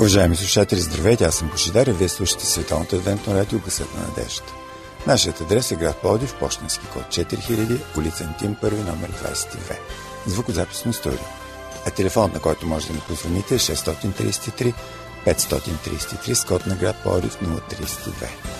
Уважаеми слушатели, здравейте, аз съм Божидар и вие слушате Световното адвентно радио Гъсът на надеждата. Нашият адрес е град Плодив, почтенски код 4000, улица Антим, първи номер 22. Звукозаписно студио. А телефон, на който може да ни позвоните е 633 533 с код на град Плодив 032.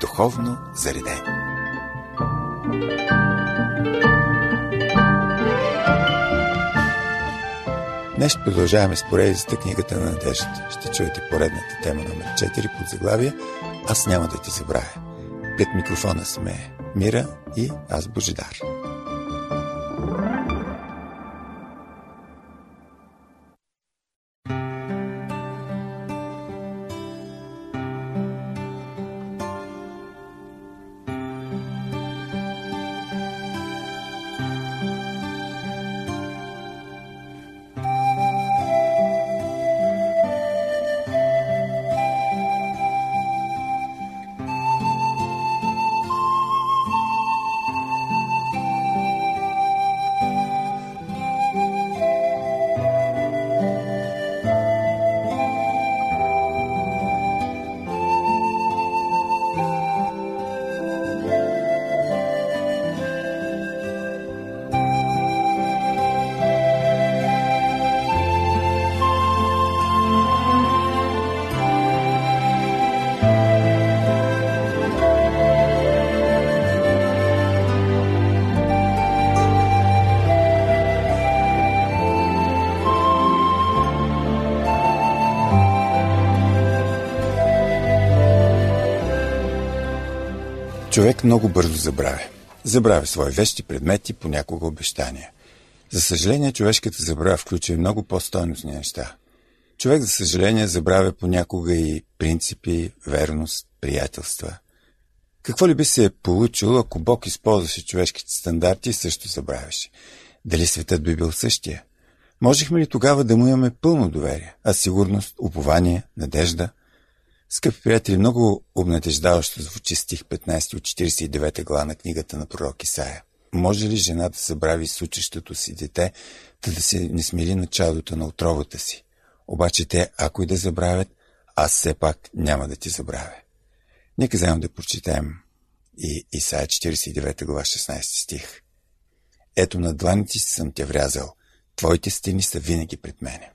духовно заредени. Днес продължаваме с поредицата книгата на надеждата. Ще чуете поредната тема номер 4 под заглавие Аз няма да ти забравя. Пред микрофона сме Мира и аз Божидар. Човек много бързо забравя. Забравя свои вещи, предмети, понякога обещания. За съжаление, човешката забравя включва и много по-стойностни неща. Човек, за съжаление, забравя понякога и принципи, верност, приятелства. Какво ли би се е получило, ако Бог използваше човешките стандарти и също забравяше? Дали светът би бил същия? Можехме ли тогава да му имаме пълно доверие, а сигурност, упование, надежда – Скъпи приятели, много обнадеждаващо звучи стих 15 от 49 глава на книгата на пророк Исаия. Може ли жена да забрави случещото си дете, да, да се не смили началото на отровата си? Обаче те, ако и да забравят, аз все пак няма да ти забравя. Нека заедно да прочитаем и Исаия 49 глава 16 стих. Ето на дланите си съм те врязал, твоите стени са винаги пред мене.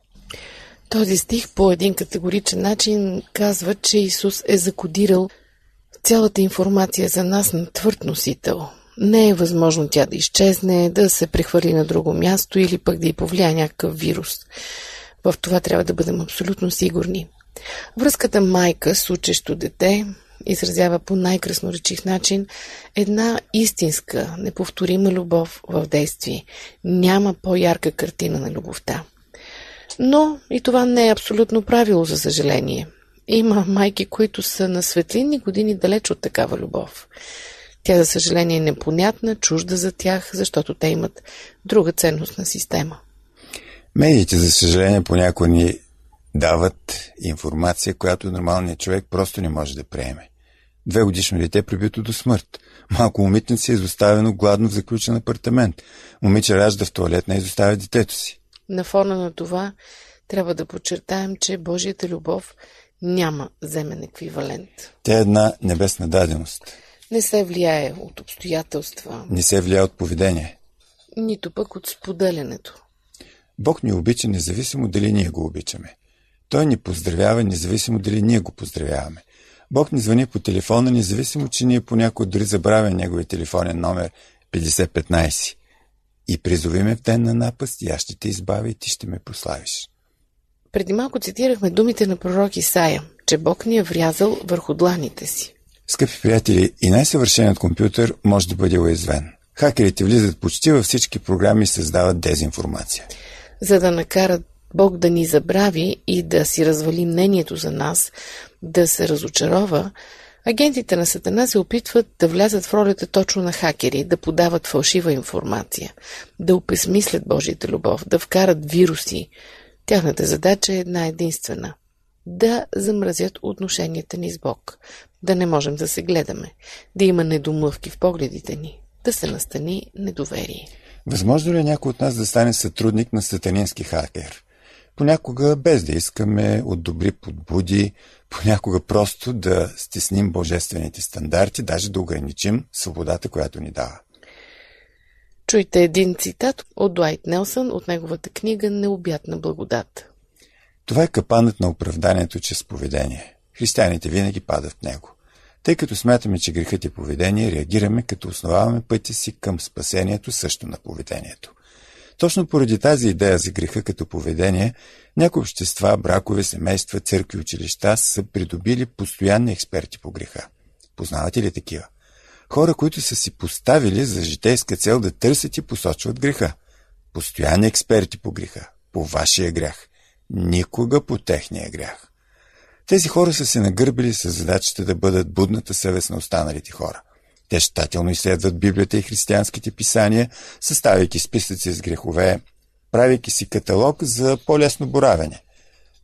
Този стих по един категоричен начин казва, че Исус е закодирал цялата информация за нас на твърд носител. Не е възможно тя да изчезне, да се прехвърли на друго място или пък да й повлияе някакъв вирус. В това трябва да бъдем абсолютно сигурни. Връзката майка с учещо дете изразява по най-красноречив начин една истинска, неповторима любов в действие. Няма по-ярка картина на любовта. Но и това не е абсолютно правило, за съжаление. Има майки, които са на светлинни години далеч от такава любов. Тя, за съжаление, е непонятна, чужда за тях, защото те имат друга ценностна система. Медиите, за съжаление, понякога ни дават информация, която нормалният човек просто не може да приеме. Две годишно дете прибито до смърт. Малко момиченце е изоставено гладно в заключен апартамент. Момиче ражда в туалетна и изоставя детето си. На фона на това трябва да подчертаем, че Божията любов няма земен еквивалент. Тя е една небесна даденост. Не се влияе от обстоятелства. Не се влияе от поведение. Нито пък от споделянето. Бог ни обича независимо дали ние го обичаме. Той ни поздравява независимо дали ние го поздравяваме. Бог ни звъни по телефона, независимо, че ние понякога дори забравя неговия телефонен номер 5015 и призови ме в ден на напаст и аз ще те избавя и ти ще ме прославиш. Преди малко цитирахме думите на пророк Исаия, че Бог ни е врязал върху дланите си. Скъпи приятели, и най-съвършеният компютър може да бъде уязвен. Хакерите влизат почти във всички програми и създават дезинформация. За да накарат Бог да ни забрави и да си развали мнението за нас, да се разочарова, агентите на Сатана се опитват да влязат в ролята точно на хакери, да подават фалшива информация, да опесмислят Божията любов, да вкарат вируси. Тяхната задача е една единствена – да замразят отношенията ни с Бог, да не можем да се гледаме, да има недомлъвки в погледите ни, да се настани недоверие. Възможно ли е някой от нас да стане сътрудник на сатанински хакер? Понякога без да искаме от добри подбуди, понякога просто да стесним божествените стандарти, даже да ограничим свободата, която ни дава. Чуйте един цитат от Дуайт Нелсън от неговата книга Необятна благодат. Това е капанът на оправданието чрез поведение. Християните винаги падат в него. Тъй като смятаме, че грехът е поведение, реагираме като основаваме пътя си към спасението също на поведението. Точно поради тази идея за греха като поведение, някои общества, бракове, семейства, църкви, училища са придобили постоянни експерти по греха. Познавате ли такива? Хора, които са си поставили за житейска цел да търсят и посочват греха. Постоянни експерти по греха. По вашия грях. Никога по техния грях. Тези хора са се нагърбили с задачата да бъдат будната съвест на останалите хора. Те щателно изследват Библията и християнските писания, съставяйки списъци с грехове, правейки си каталог за по-лесно боравене.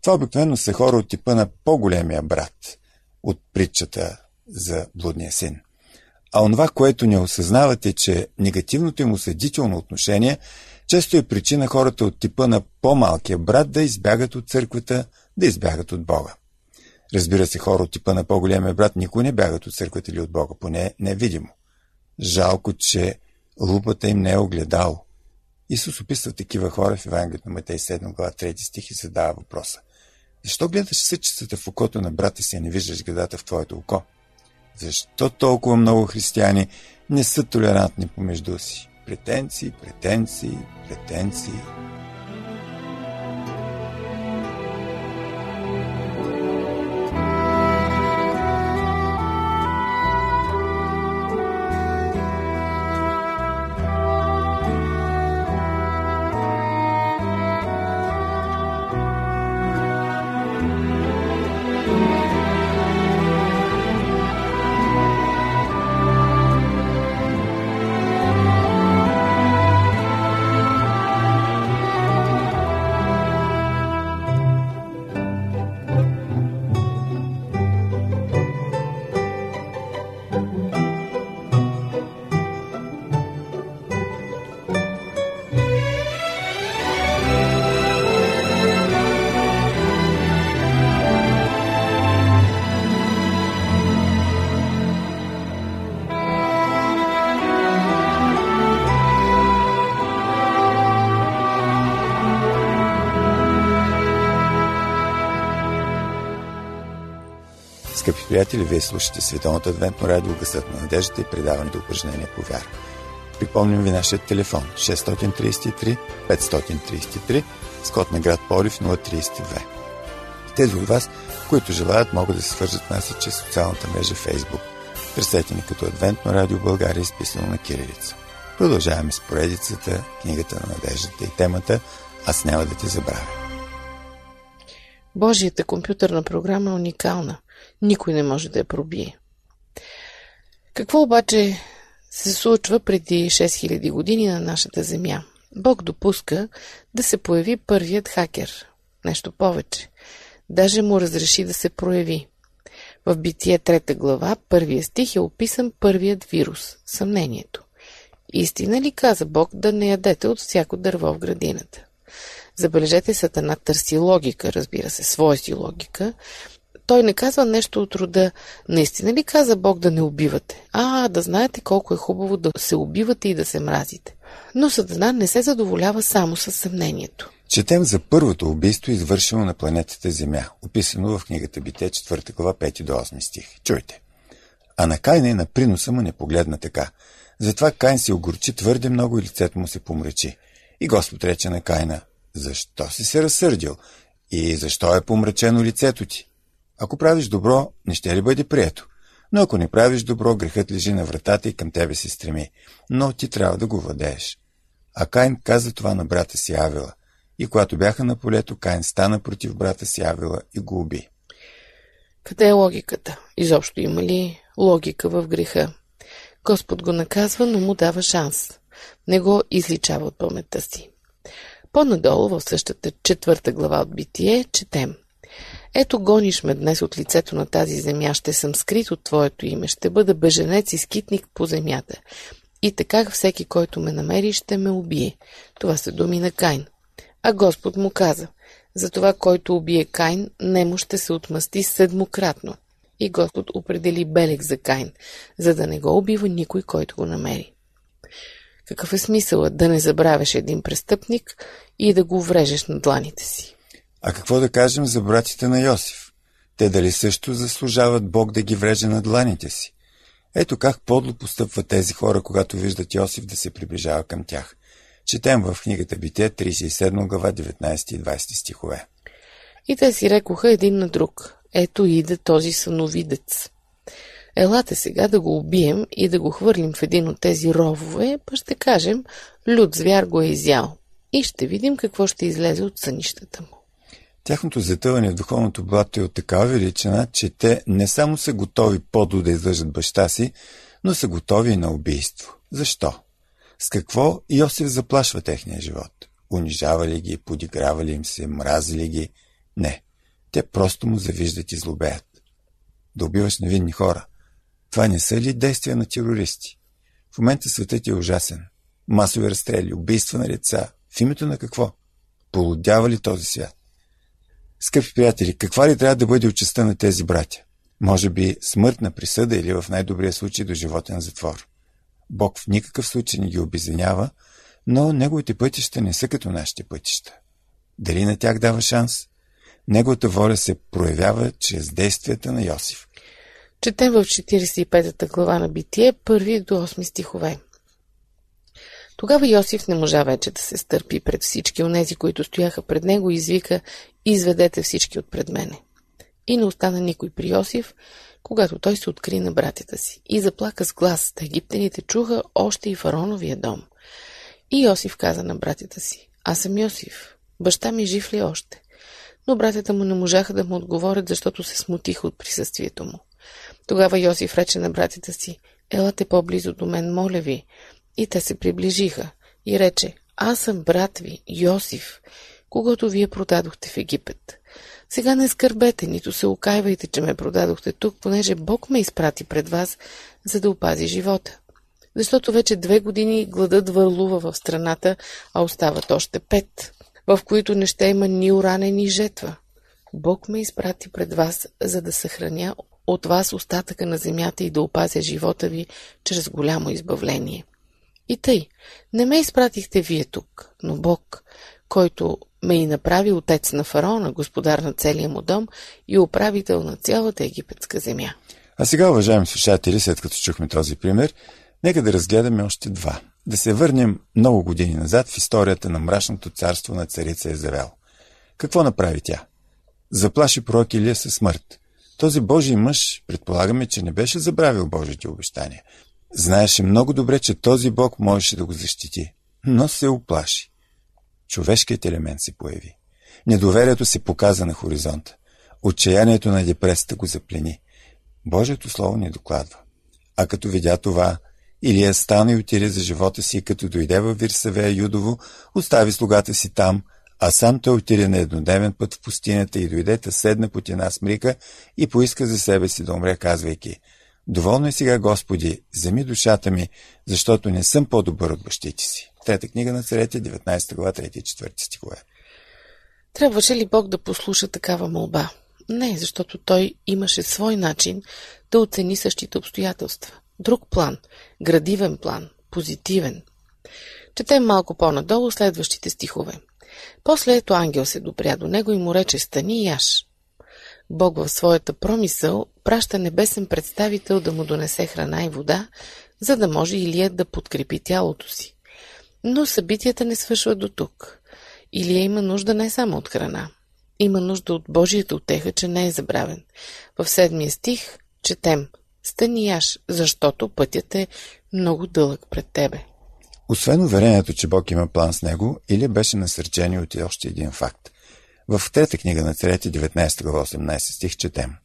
Това обикновено са хора от типа на по-големия брат от притчата за блудния син. А онова, което не осъзнавате, че негативното им осъдително отношение често е причина хората от типа на по-малкия брат да избягат от църквата, да избягат от Бога. Разбира се, хора от типа на по-големия брат никой не бягат от църквата или от Бога, поне невидимо. Жалко, че лупата им не е огледало. Исус описва такива хора в Евангелието на Матей 7 глава 3 стих и задава въпроса. Защо гледаш съчицата в окото на брата си, а не виждаш градата в твоето око? Защо толкова много християни не са толерантни помежду си? Претенции, претенции, претенции. Приятели, вие слушате Световното адвентно радио Гъсът на надеждата и предаването упражнения по вяра. Припомням ви нашия телефон 633 533 с код на град Полив 032. Тези от вас, които желаят, могат да се свържат нас и чрез социалната мрежа Facebook. Търсете ни като Адвентно радио България, изписано на кирилица. Продължаваме с поредицата, книгата на надеждата и темата Аз няма да те забравя. Божията компютърна програма е уникална. Никой не може да я пробие. Какво обаче се случва преди 6000 години на нашата Земя? Бог допуска да се появи първият хакер. Нещо повече. Даже му разреши да се прояви. В Битие трета глава, първия стих е описан първият вирус – съмнението. Истина ли каза Бог да не ядете от всяко дърво в градината? Забележете, Сатана търси логика, разбира се, своя си логика. Той не казва нещо от рода, наистина ли каза Бог да не убивате? А, да знаете колко е хубаво да се убивате и да се мразите. Но Сатана не се задоволява само с съмнението. Четем за първото убийство, извършено на планетата Земя, описано в книгата Бите, 4 глава, 5 до 8 стих. Чуйте. А на Кайна и на приноса му не погледна така. Затова Кайн се огорчи твърде много и лицето му се помрачи. И Господ рече на Кайна, защо си се разсърдил? И защо е помрачено лицето ти? Ако правиш добро, не ще ли бъде прието? Но ако не правиш добро, грехът лежи на вратата и към тебе се стреми. Но ти трябва да го владееш. А Кайн каза това на брата си Авела. И когато бяха на полето, Кайн стана против брата си Авела и го уби. Къде е логиката? Изобщо има ли логика в греха? Господ го наказва, но му дава шанс. Не го изличава от паметта си. По-надолу, в същата четвърта глава от Битие, четем. Ето гониш ме днес от лицето на тази земя, ще съм скрит от Твоето име, ще бъда беженец и скитник по земята. И така всеки, който ме намери, ще ме убие. Това са думи на Кайн. А Господ му каза, за това, който убие Кайн, немо ще се отмъсти седмократно. И Господ определи белег за Кайн, за да не го убива никой, който го намери. Какъв е смисълът да не забравяш един престъпник и да го врежеш на дланите си? А какво да кажем за братите на Йосиф? Те дали също заслужават Бог да ги вреже на дланите си? Ето как подло постъпват тези хора, когато виждат Йосиф да се приближава към тях. Четем в книгата Бите, 37 глава, 19 и 20 стихове. И те си рекоха един на друг. Ето иде този съновидец. Елате сега да го убием и да го хвърлим в един от тези ровове, па ще кажем, люд звяр го е изял. И ще видим какво ще излезе от сънищата му. Тяхното затъване в духовното блато е от такава величина, че те не само са готови подло да излъжат баща си, но са готови и на убийство. Защо? С какво Йосиф заплашва техния живот? Унижава ли ги, подиграва ли им се, мрази ли ги? Не. Те просто му завиждат и злобеят. Да убиваш невинни хора. Това не са ли действия на терористи? В момента светът е ужасен. Масови разстрели, убийства на лица. В името на какво? Полудява ли този свят? Скъпи приятели, каква ли трябва да бъде участта на тези братя? Може би смъртна присъда или в най-добрия случай до животен затвор. Бог в никакъв случай не ги обезвинява, но неговите пътища не са като нашите пътища. Дали на тях дава шанс? Неговата воля се проявява чрез действията на Йосиф. Четем в 45-та глава на Битие, първи до 8 стихове. Тогава Йосиф не можа вече да се стърпи пред всички онези, които стояха пред него и извика «Изведете всички от пред мене». И не остана никой при Йосиф, когато той се откри на братята си и заплака с глас. Та египтяните чуха още и фароновия дом. И Йосиф каза на братята си, аз съм Йосиф, баща ми жив ли още? Но братята му не можаха да му отговорят, защото се смутиха от присъствието му. Тогава Йосиф рече на братята си, елате по-близо до мен, моля ви. И те се приближиха и рече, аз съм брат ви, Йосиф, когато вие продадохте в Египет. Сега не скърбете, нито се окайвайте, че ме продадохте тук, понеже Бог ме изпрати пред вас, за да опази живота. Защото вече две години гладът върлува в страната, а остават още пет, в които не ще има ни уране, ни жетва. Бог ме изпрати пред вас, за да съхраня от вас остатъка на земята и да опазя живота ви чрез голямо избавление. И тъй, не ме изпратихте вие тук, но Бог, който ме и направи отец на фараона, господар на целия му дом и управител на цялата египетска земя. А сега, уважаеми слушатели, след като чухме този пример, нека да разгледаме още два. Да се върнем много години назад в историята на мрачното царство на царица Езавел. Какво направи тя? Заплаши пророк Илия със смърт. Този Божий мъж, предполагаме, че не беше забравил Божите обещания. Знаеше много добре, че този Бог можеше да го защити, но се оплаши човешкият елемент се появи. Недоверието се показа на хоризонта. Отчаянието на депресията го заплени. Божието Слово не докладва. А като видя това, Илия стана и отиде за живота си, като дойде във Вирсавея Юдово, остави слугата си там, а сам той отиде на еднодневен път в пустинята и дойде та седна под една смрика и поиска за себе си да умре, казвайки Доволно е сега, Господи, вземи душата ми, защото не съм по-добър от бащите си. Трета книга на царете, 19 глава, 3 и 4 стихове. Трябваше ли Бог да послуша такава молба? Не, защото той имаше свой начин да оцени същите обстоятелства. Друг план, градивен план, позитивен. Четем малко по-надолу следващите стихове. После ето ангел се допря до него и му рече стани и яш. Бог в своята промисъл праща небесен представител да му донесе храна и вода, за да може Илия да подкрепи тялото си. Но събитията не свършват до тук. Илия има нужда не само от храна. има нужда от Божията отеха, че не е забравен. В седмия стих четем Стани яш, защото пътят е много дълъг пред тебе. Освен уверението, че Бог има план с него, или беше насърчени от още един факт. В трета книга на царете 19 глава 18 стих четем.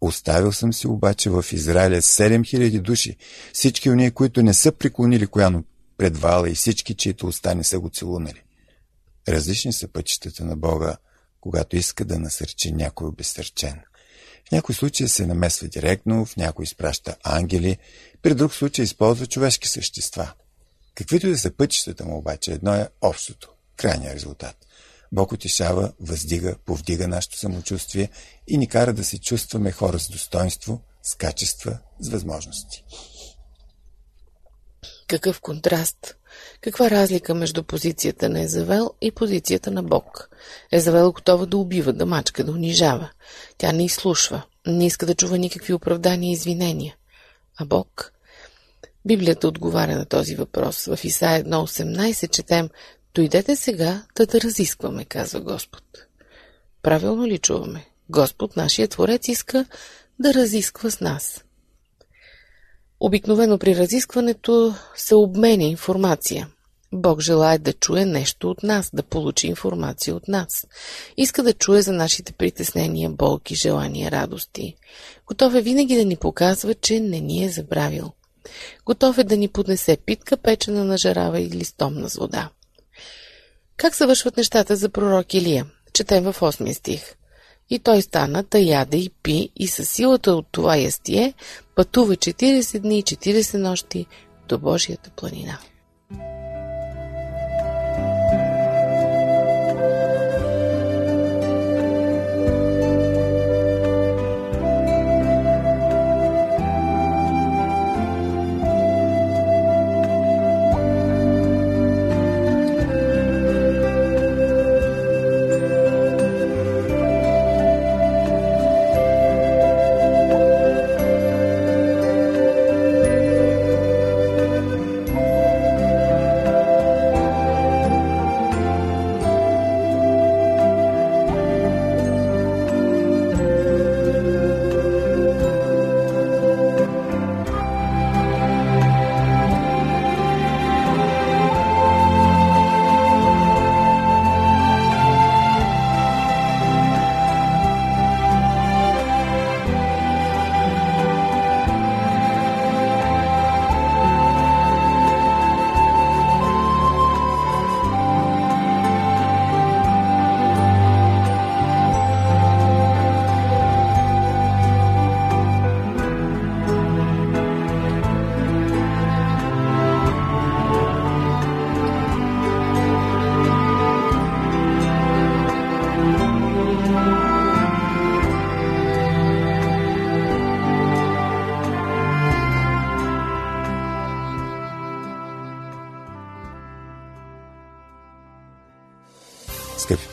Оставил съм си обаче в Израиля 7000 души, всички уния, които не са преклонили кояно пред вала и всички, чието уста не са го целунали. Различни са пътищата на Бога, когато иска да насърчи някой обезсърчен. В някои случаи се намесва директно, в някои изпраща ангели, при друг случай използва човешки същества. Каквито да са пътищата му обаче, едно е общото, крайният резултат. Бог утешава, въздига, повдига нашето самочувствие и ни кара да се чувстваме хора с достоинство, с качества, с възможности. Какъв контраст! Каква разлика между позицията на Езавел и позицията на Бог? Езавел е готова да убива, да мачка, да унижава. Тя не изслушва, не иска да чува никакви оправдания и извинения. А Бог? Библията отговаря на този въпрос. В Исаия 1.18 четем Дойдете сега да да разискваме, казва Господ. Правилно ли чуваме? Господ, нашия Творец, иска да разисква с нас. Обикновено при разискването се обменя информация. Бог желая да чуе нещо от нас, да получи информация от нас. Иска да чуе за нашите притеснения, болки, желания, радости. Готов е винаги да ни показва, че не ни е забравил. Готов е да ни поднесе питка, печена на жарава или стомна с вода. Как завършват нещата за пророк Илия? Четем в 8 стих. И той стана, та яде и пи, и със силата от това ястие пътува 40 дни и 40 нощи до Божията планина.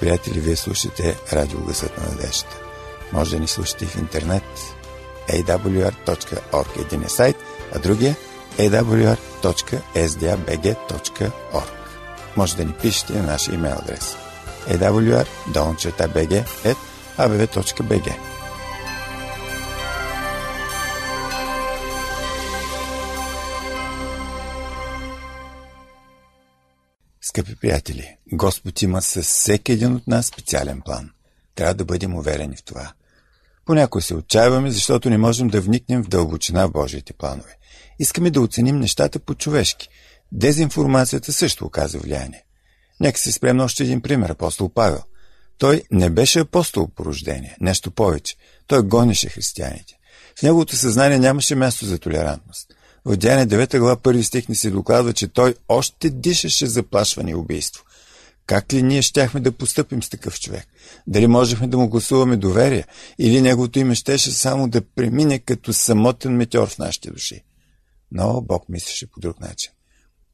Приятели, вие слушате Радио Гъсът на надеждата. Може да ни слушате в интернет awr.org един е сайт, а другия awr.sdabg.org Може да ни пишете на нашия имейл адрес awr.bg.abv.bg Скъпи приятели, Господ има със всеки един от нас специален план. Трябва да бъдем уверени в това. Понякога се отчаиваме, защото не можем да вникнем в дълбочина в Божиите планове. Искаме да оценим нещата по-човешки. Дезинформацията също оказа влияние. Нека се спрем на още един пример, апостол Павел. Той не беше апостол по рождение, нещо повече. Той гонеше християните. В неговото съзнание нямаше място за толерантност. В Деяне 9 глава първи стих ни се докладва, че той още дишаше заплашване и убийство. Как ли ние щяхме да постъпим с такъв човек? Дали можехме да му гласуваме доверие? Или неговото име щеше само да премине като самотен метеор в нашите души? Но Бог мислеше по друг начин.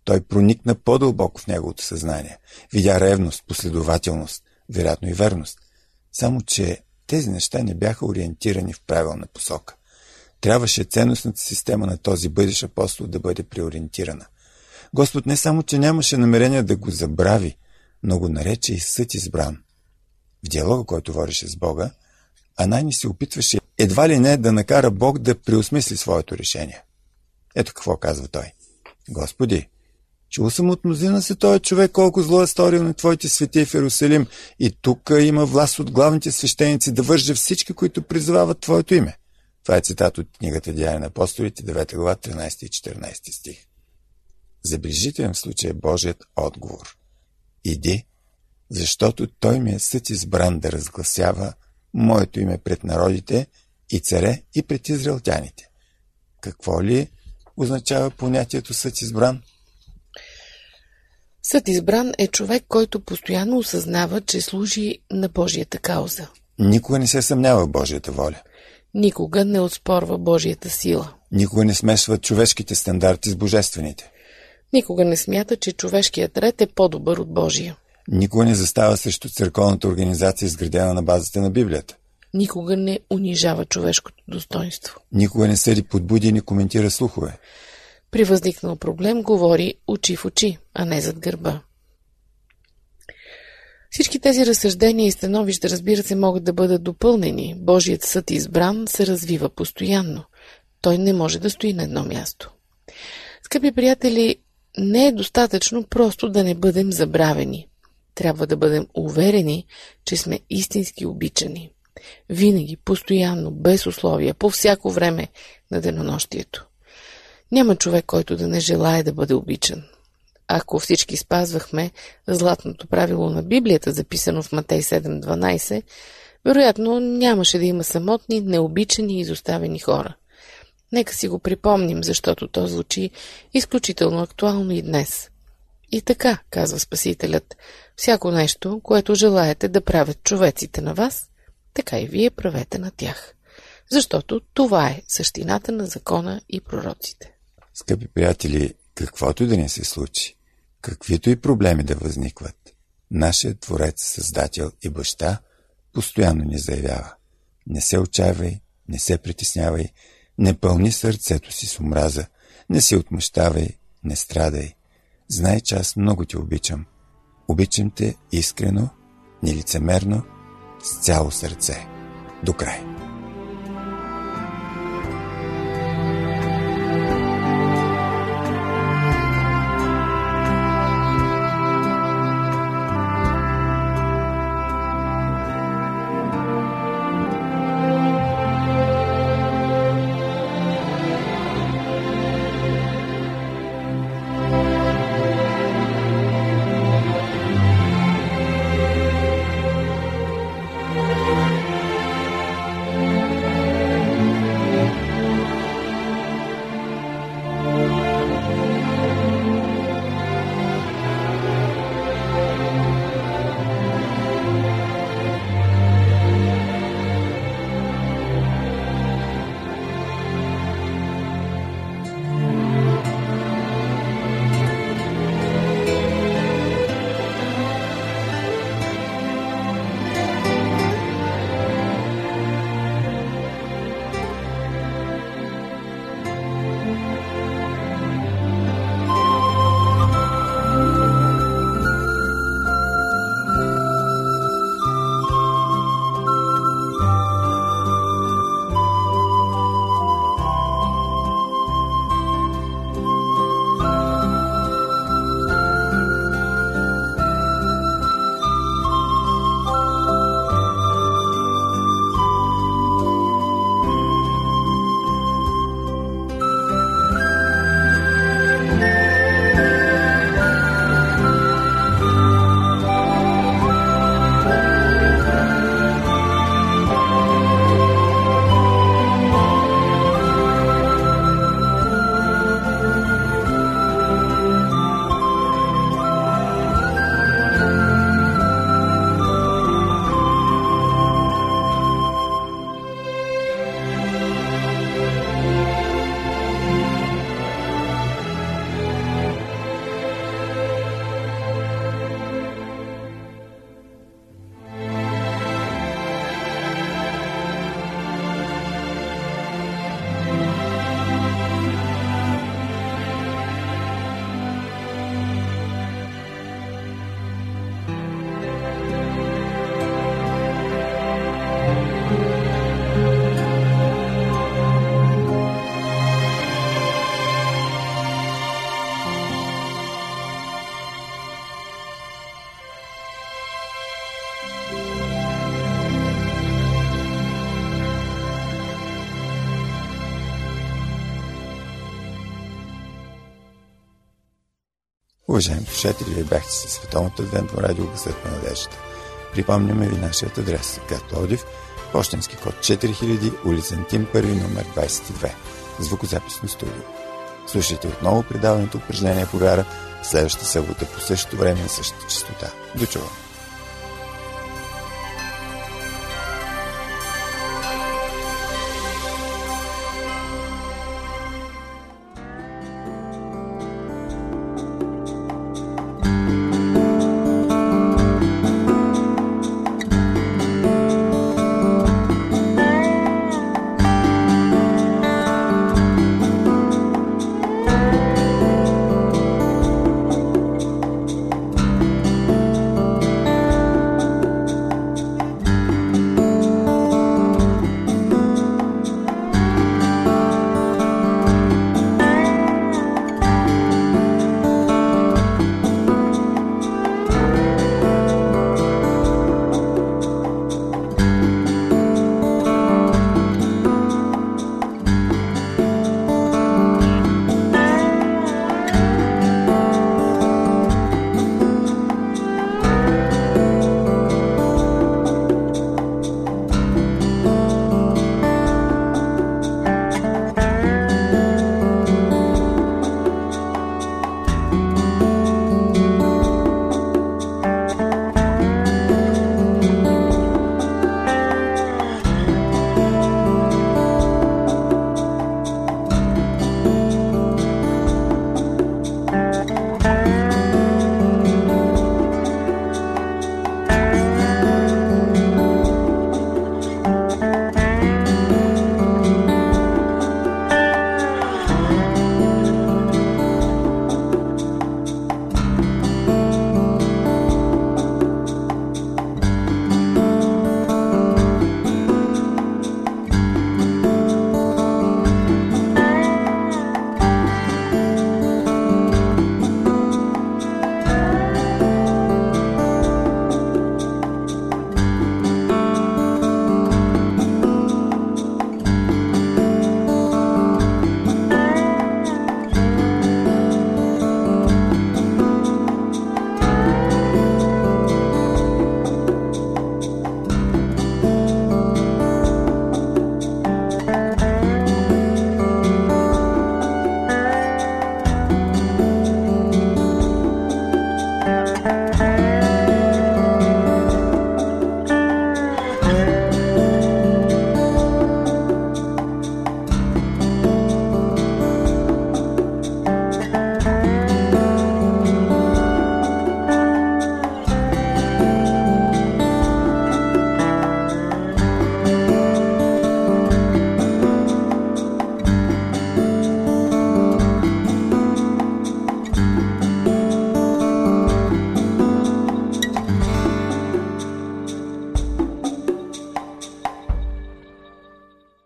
Той проникна по-дълбоко в неговото съзнание. Видя ревност, последователност, вероятно и верност. Само, че тези неща не бяха ориентирани в правилна посока. Трябваше ценностната система на този бъдещ апостол да бъде преориентирана. Господ не само, че нямаше намерение да го забрави, но го нарече и съд избран. в диалога, който водеше с Бога, Анани се опитваше едва ли не да накара Бог да преосмисли своето решение. Ето какво казва той. Господи, чул съм от мнозина се този човек колко зло е сторил на твоите свети в Иерусалим и тук има власт от главните свещеници да вържа всички, които призовават твоето име. Това е цитат от книгата Деяния на апостолите, 9 глава, 13 и 14 стих. Забележителен случай е Божият отговор. Иди, защото той ми е съд избран да разгласява моето име пред народите и царе и пред израелтяните. Какво ли означава понятието съд избран? Съд избран е човек, който постоянно осъзнава, че служи на Божията кауза. Никога не се съмнява в Божията воля. Никога не отспорва Божията сила. Никога не смесва човешките стандарти с божествените. Никога не смята, че човешкият ред е по-добър от Божия. Никога не застава срещу църковната организация, изградена на базата на Библията. Никога не унижава човешкото достоинство. Никога не съди подбуди и не коментира слухове. При възникнал проблем говори очи в очи, а не зад гърба. Всички тези разсъждения и становища, разбира се, могат да бъдат допълнени. Божият съд избран се развива постоянно. Той не може да стои на едно място. Скъпи приятели, не е достатъчно просто да не бъдем забравени. Трябва да бъдем уверени, че сме истински обичани. Винаги, постоянно, без условия, по всяко време на денонощието. Няма човек, който да не желая да бъде обичан. Ако всички спазвахме златното правило на Библията, записано в Матей 7.12, вероятно нямаше да има самотни, необичани и изоставени хора. Нека си го припомним, защото то звучи изключително актуално и днес. И така, казва Спасителят, всяко нещо, което желаете да правят човеците на вас, така и вие правете на тях. Защото това е същината на закона и пророците. Скъпи приятели, каквото да ни се случи, каквито и проблеми да възникват, нашият Творец, Създател и Баща постоянно ни заявява. Не се отчаивай, не се притеснявай, не пълни сърцето си с омраза, не се отмъщавай, не страдай. Знай, че аз много те обичам. Обичам те искрено, нелицемерно, с цяло сърце. До край. Уважаеми слушатели, вие бяхте с Световното адвентно радио Гъсът на надеждата. Припомняме ви нашият адрес. Град Одив, почтенски код 4000, улица Антим, първи номер 22. Звукозаписно студио. Слушайте отново предаването упражнение по вяра следващата събота по същото време и същата частота. До чуване!